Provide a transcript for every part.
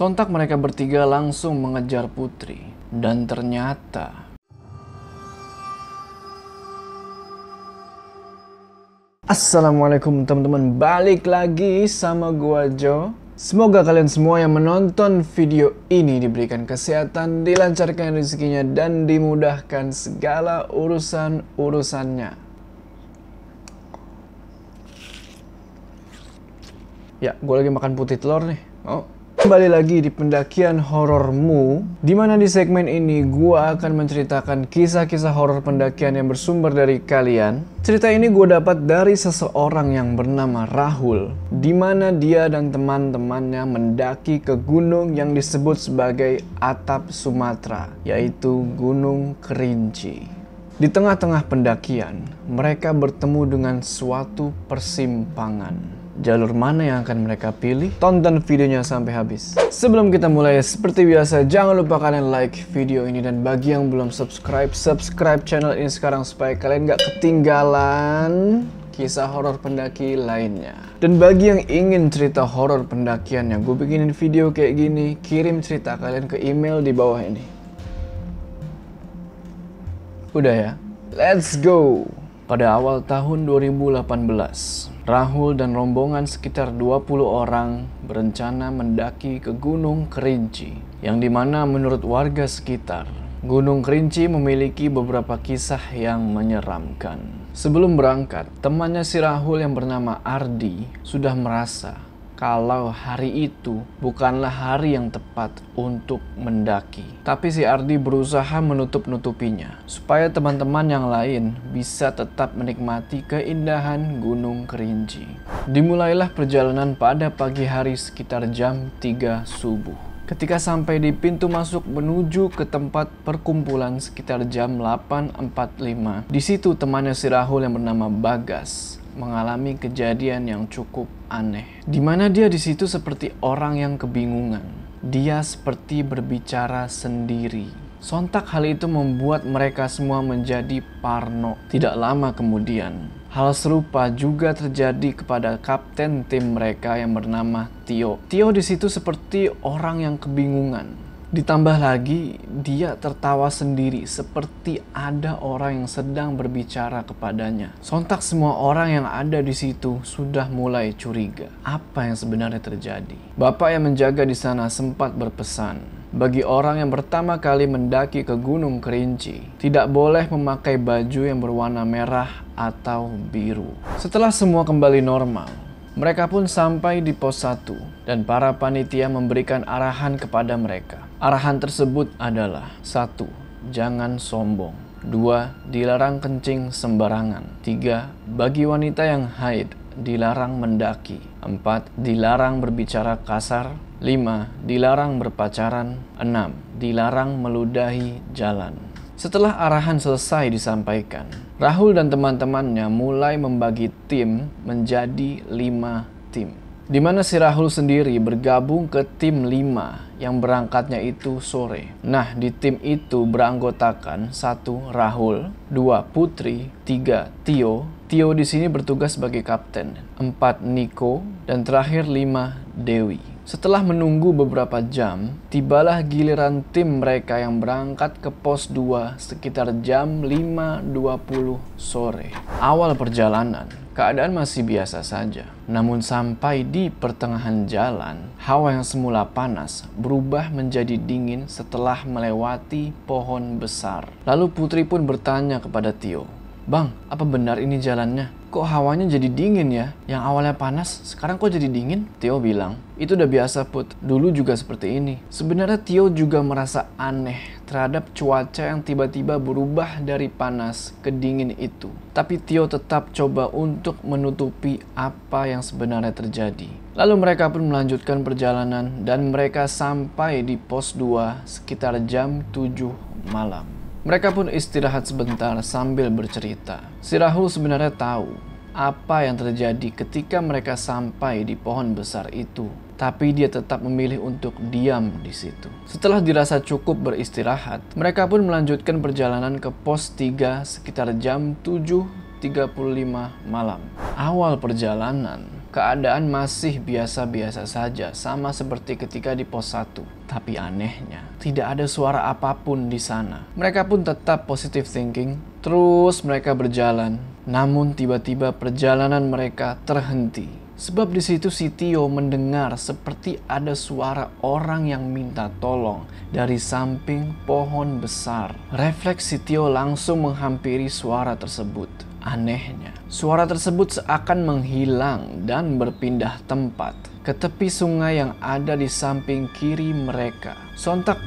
Sontak mereka bertiga langsung mengejar Putri. Dan ternyata... Assalamualaikum teman-teman, balik lagi sama gua Jo. Semoga kalian semua yang menonton video ini diberikan kesehatan, dilancarkan rezekinya, dan dimudahkan segala urusan-urusannya. Ya, gue lagi makan putih telur nih. Oh, Kembali lagi di pendakian horormu, di mana di segmen ini gua akan menceritakan kisah-kisah horor pendakian yang bersumber dari kalian. Cerita ini gue dapat dari seseorang yang bernama Rahul, di mana dia dan teman-temannya mendaki ke gunung yang disebut sebagai atap Sumatera, yaitu Gunung Kerinci. Di tengah-tengah pendakian, mereka bertemu dengan suatu persimpangan. Jalur mana yang akan mereka pilih? Tonton videonya sampai habis. Sebelum kita mulai, seperti biasa, jangan lupa kalian like video ini dan bagi yang belum subscribe, subscribe channel ini sekarang supaya kalian gak ketinggalan kisah horor pendaki lainnya. Dan bagi yang ingin cerita horor pendakiannya, gue bikinin video kayak gini, kirim cerita kalian ke email di bawah ini. Udah ya, let's go! Pada awal tahun 2018, Rahul dan rombongan sekitar 20 orang berencana mendaki ke Gunung Kerinci, yang di mana menurut warga sekitar, Gunung Kerinci memiliki beberapa kisah yang menyeramkan. Sebelum berangkat, temannya si Rahul yang bernama Ardi sudah merasa kalau hari itu bukanlah hari yang tepat untuk mendaki. Tapi si Ardi berusaha menutup-nutupinya supaya teman-teman yang lain bisa tetap menikmati keindahan Gunung Kerinci. Dimulailah perjalanan pada pagi hari sekitar jam 3 subuh. Ketika sampai di pintu masuk menuju ke tempat perkumpulan sekitar jam 8.45, di situ temannya si Rahul yang bernama Bagas mengalami kejadian yang cukup aneh. Di mana dia di situ seperti orang yang kebingungan. Dia seperti berbicara sendiri. Sontak hal itu membuat mereka semua menjadi parno. Tidak lama kemudian, hal serupa juga terjadi kepada kapten tim mereka yang bernama Tio. Tio di situ seperti orang yang kebingungan Ditambah lagi, dia tertawa sendiri seperti ada orang yang sedang berbicara kepadanya. Sontak semua orang yang ada di situ sudah mulai curiga. Apa yang sebenarnya terjadi? Bapak yang menjaga di sana sempat berpesan, bagi orang yang pertama kali mendaki ke Gunung Kerinci, tidak boleh memakai baju yang berwarna merah atau biru. Setelah semua kembali normal, mereka pun sampai di pos 1 dan para panitia memberikan arahan kepada mereka. Arahan tersebut adalah satu, Jangan sombong 2. Dilarang kencing sembarangan 3. Bagi wanita yang haid dilarang mendaki 4. Dilarang berbicara kasar 5. Dilarang berpacaran 6. Dilarang meludahi jalan setelah arahan selesai disampaikan, Rahul dan teman-temannya mulai membagi tim menjadi lima tim di mana si Rahul sendiri bergabung ke tim 5 yang berangkatnya itu sore. Nah, di tim itu beranggotakan satu Rahul, dua Putri, tiga Tio. Tio di sini bertugas sebagai kapten, empat Niko, dan terakhir lima Dewi. Setelah menunggu beberapa jam, tibalah giliran tim mereka yang berangkat ke pos 2 sekitar jam 5.20 sore. Awal perjalanan, Keadaan masih biasa saja. Namun sampai di pertengahan jalan, hawa yang semula panas berubah menjadi dingin setelah melewati pohon besar. Lalu Putri pun bertanya kepada Tio, Bang, apa benar ini jalannya? Kok hawanya jadi dingin ya? Yang awalnya panas, sekarang kok jadi dingin? Tio bilang, itu udah biasa Put, dulu juga seperti ini. Sebenarnya Tio juga merasa aneh terhadap cuaca yang tiba-tiba berubah dari panas ke dingin itu. Tapi Tio tetap coba untuk menutupi apa yang sebenarnya terjadi. Lalu mereka pun melanjutkan perjalanan dan mereka sampai di pos 2 sekitar jam 7 malam. Mereka pun istirahat sebentar sambil bercerita. Si Rahul sebenarnya tahu apa yang terjadi ketika mereka sampai di pohon besar itu, tapi dia tetap memilih untuk diam di situ. Setelah dirasa cukup beristirahat, mereka pun melanjutkan perjalanan ke pos 3 sekitar jam 7.35 malam. Awal perjalanan, keadaan masih biasa-biasa saja, sama seperti ketika di pos 1. Tapi anehnya, tidak ada suara apa pun di sana. Mereka pun tetap positive thinking, terus mereka berjalan. Namun tiba-tiba perjalanan mereka terhenti. Sebab di situ si Tio mendengar seperti ada suara orang yang minta tolong dari samping pohon besar. Refleks si Tio langsung menghampiri suara tersebut. Anehnya, suara tersebut seakan menghilang dan berpindah tempat ke tepi sungai yang ada di samping kiri mereka. Sontak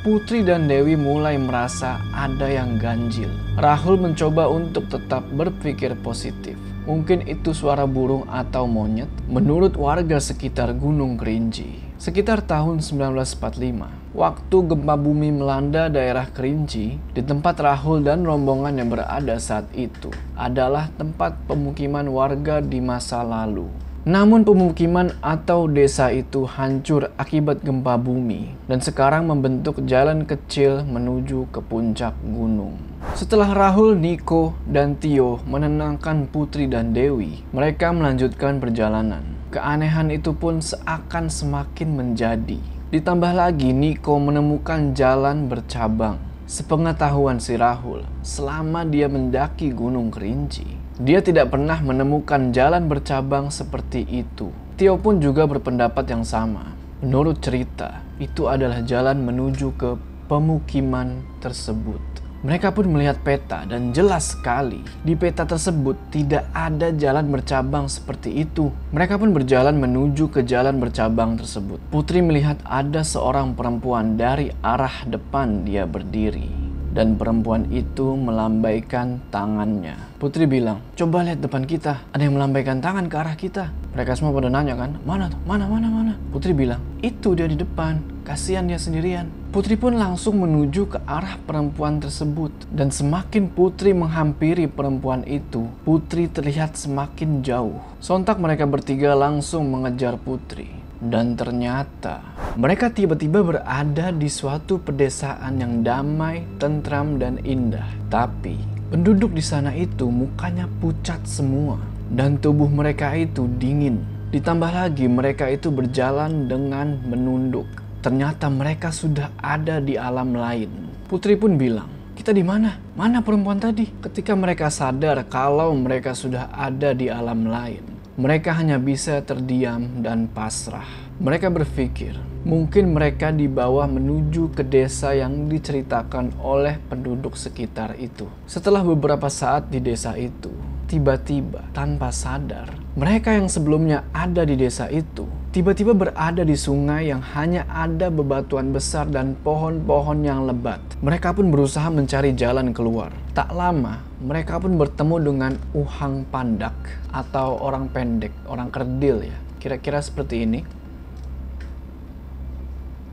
Putri dan Dewi mulai merasa ada yang ganjil. Rahul mencoba untuk tetap berpikir positif. Mungkin itu suara burung atau monyet menurut warga sekitar Gunung Kerinci. Sekitar tahun 1945, waktu gempa bumi melanda daerah Kerinci, di tempat Rahul dan rombongan yang berada saat itu adalah tempat pemukiman warga di masa lalu. Namun pemukiman atau desa itu hancur akibat gempa bumi dan sekarang membentuk jalan kecil menuju ke puncak gunung. Setelah Rahul, Niko, dan Tio menenangkan Putri dan Dewi, mereka melanjutkan perjalanan. Keanehan itu pun seakan semakin menjadi. Ditambah lagi Niko menemukan jalan bercabang. Sepengetahuan si Rahul, selama dia mendaki Gunung Kerinci, dia tidak pernah menemukan jalan bercabang seperti itu. Tio pun juga berpendapat yang sama. Menurut cerita, itu adalah jalan menuju ke pemukiman tersebut. Mereka pun melihat peta dan jelas sekali di peta tersebut tidak ada jalan bercabang seperti itu. Mereka pun berjalan menuju ke jalan bercabang tersebut. Putri melihat ada seorang perempuan dari arah depan dia berdiri dan perempuan itu melambaikan tangannya. Putri bilang, coba lihat depan kita, ada yang melambaikan tangan ke arah kita. Mereka semua pada nanya kan, mana tuh, mana, mana, mana. Putri bilang, itu dia di depan, kasihan dia sendirian. Putri pun langsung menuju ke arah perempuan tersebut. Dan semakin Putri menghampiri perempuan itu, Putri terlihat semakin jauh. Sontak mereka bertiga langsung mengejar Putri. Dan ternyata mereka tiba-tiba berada di suatu pedesaan yang damai, tentram, dan indah. Tapi penduduk di sana itu mukanya pucat semua dan tubuh mereka itu dingin. Ditambah lagi mereka itu berjalan dengan menunduk. Ternyata mereka sudah ada di alam lain. Putri pun bilang, kita di mana? Mana perempuan tadi? Ketika mereka sadar kalau mereka sudah ada di alam lain, mereka hanya bisa terdiam dan pasrah. Mereka berpikir, mungkin mereka dibawa menuju ke desa yang diceritakan oleh penduduk sekitar itu. Setelah beberapa saat di desa itu, tiba-tiba tanpa sadar, mereka yang sebelumnya ada di desa itu tiba-tiba berada di sungai yang hanya ada bebatuan besar dan pohon-pohon yang lebat. Mereka pun berusaha mencari jalan keluar. Tak lama, mereka pun bertemu dengan Uhang Pandak atau orang pendek, orang kerdil ya. Kira-kira seperti ini.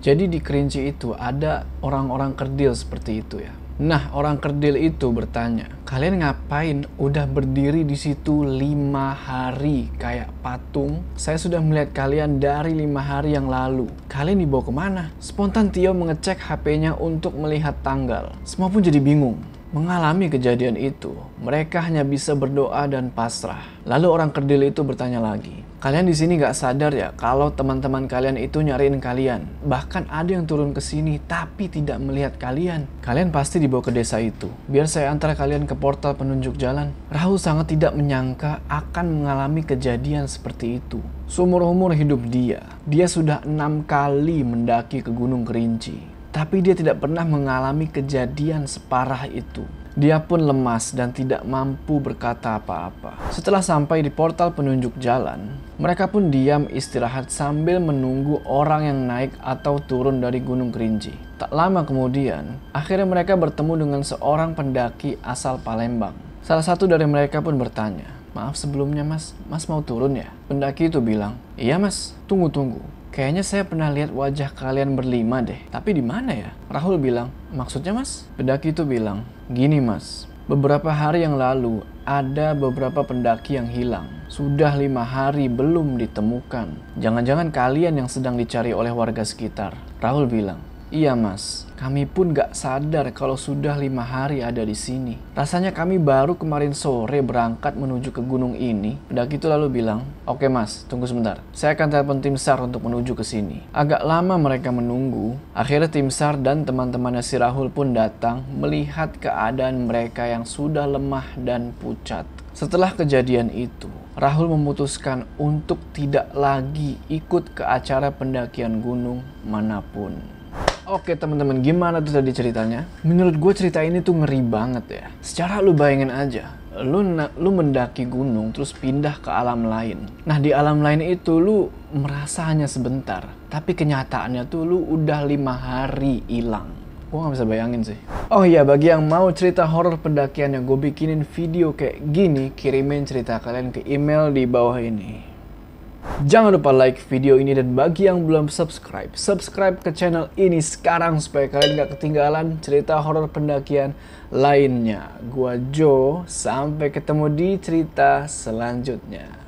Jadi di Kerinci itu ada orang-orang kerdil seperti itu ya. Nah, orang kerdil itu bertanya, kalian ngapain udah berdiri di situ lima hari kayak patung? Saya sudah melihat kalian dari lima hari yang lalu. Kalian dibawa ke mana? Spontan Tio mengecek HP-nya untuk melihat tanggal. Semua pun jadi bingung. Mengalami kejadian itu, mereka hanya bisa berdoa dan pasrah. Lalu orang kerdil itu bertanya lagi, Kalian di sini gak sadar ya kalau teman-teman kalian itu nyariin kalian. Bahkan ada yang turun ke sini tapi tidak melihat kalian. Kalian pasti dibawa ke desa itu. Biar saya antar kalian ke portal penunjuk jalan. Rahul sangat tidak menyangka akan mengalami kejadian seperti itu. Seumur-umur hidup dia, dia sudah enam kali mendaki ke Gunung Kerinci. Tapi dia tidak pernah mengalami kejadian separah itu. Dia pun lemas dan tidak mampu berkata apa-apa. Setelah sampai di portal penunjuk jalan, mereka pun diam istirahat sambil menunggu orang yang naik atau turun dari Gunung Kerinci. Tak lama kemudian, akhirnya mereka bertemu dengan seorang pendaki asal Palembang. Salah satu dari mereka pun bertanya, Maaf sebelumnya mas, mas mau turun ya? Pendaki itu bilang, iya mas, tunggu-tunggu. Kayaknya saya pernah lihat wajah kalian berlima deh. Tapi di mana ya? Rahul bilang, maksudnya mas? Pendaki itu bilang, gini mas, beberapa hari yang lalu ada beberapa pendaki yang hilang. Sudah lima hari belum ditemukan. Jangan-jangan kalian yang sedang dicari oleh warga sekitar. Rahul bilang, Iya mas, kami pun gak sadar kalau sudah lima hari ada di sini. Rasanya kami baru kemarin sore berangkat menuju ke gunung ini. Pendaki itu lalu bilang, Oke mas, tunggu sebentar. Saya akan telepon tim SAR untuk menuju ke sini. Agak lama mereka menunggu. Akhirnya tim SAR dan teman-temannya si Rahul pun datang melihat keadaan mereka yang sudah lemah dan pucat. Setelah kejadian itu, Rahul memutuskan untuk tidak lagi ikut ke acara pendakian gunung mana pun. Oke teman-teman, gimana tuh tadi ceritanya? Menurut gue cerita ini tuh ngeri banget ya. Secara lu bayangin aja, lu lu mendaki gunung terus pindah ke alam lain. Nah di alam lain itu lu merasa hanya sebentar, tapi kenyataannya tuh lu udah lima hari hilang. Gue gak bisa bayangin sih. Oh iya, bagi yang mau cerita horor pendakian yang gue bikinin video kayak gini, kirimin cerita kalian ke email di bawah ini. Jangan lupa like video ini dan bagi yang belum subscribe, subscribe ke channel ini sekarang supaya kalian gak ketinggalan cerita horor pendakian lainnya. Gua Joe, sampai ketemu di cerita selanjutnya.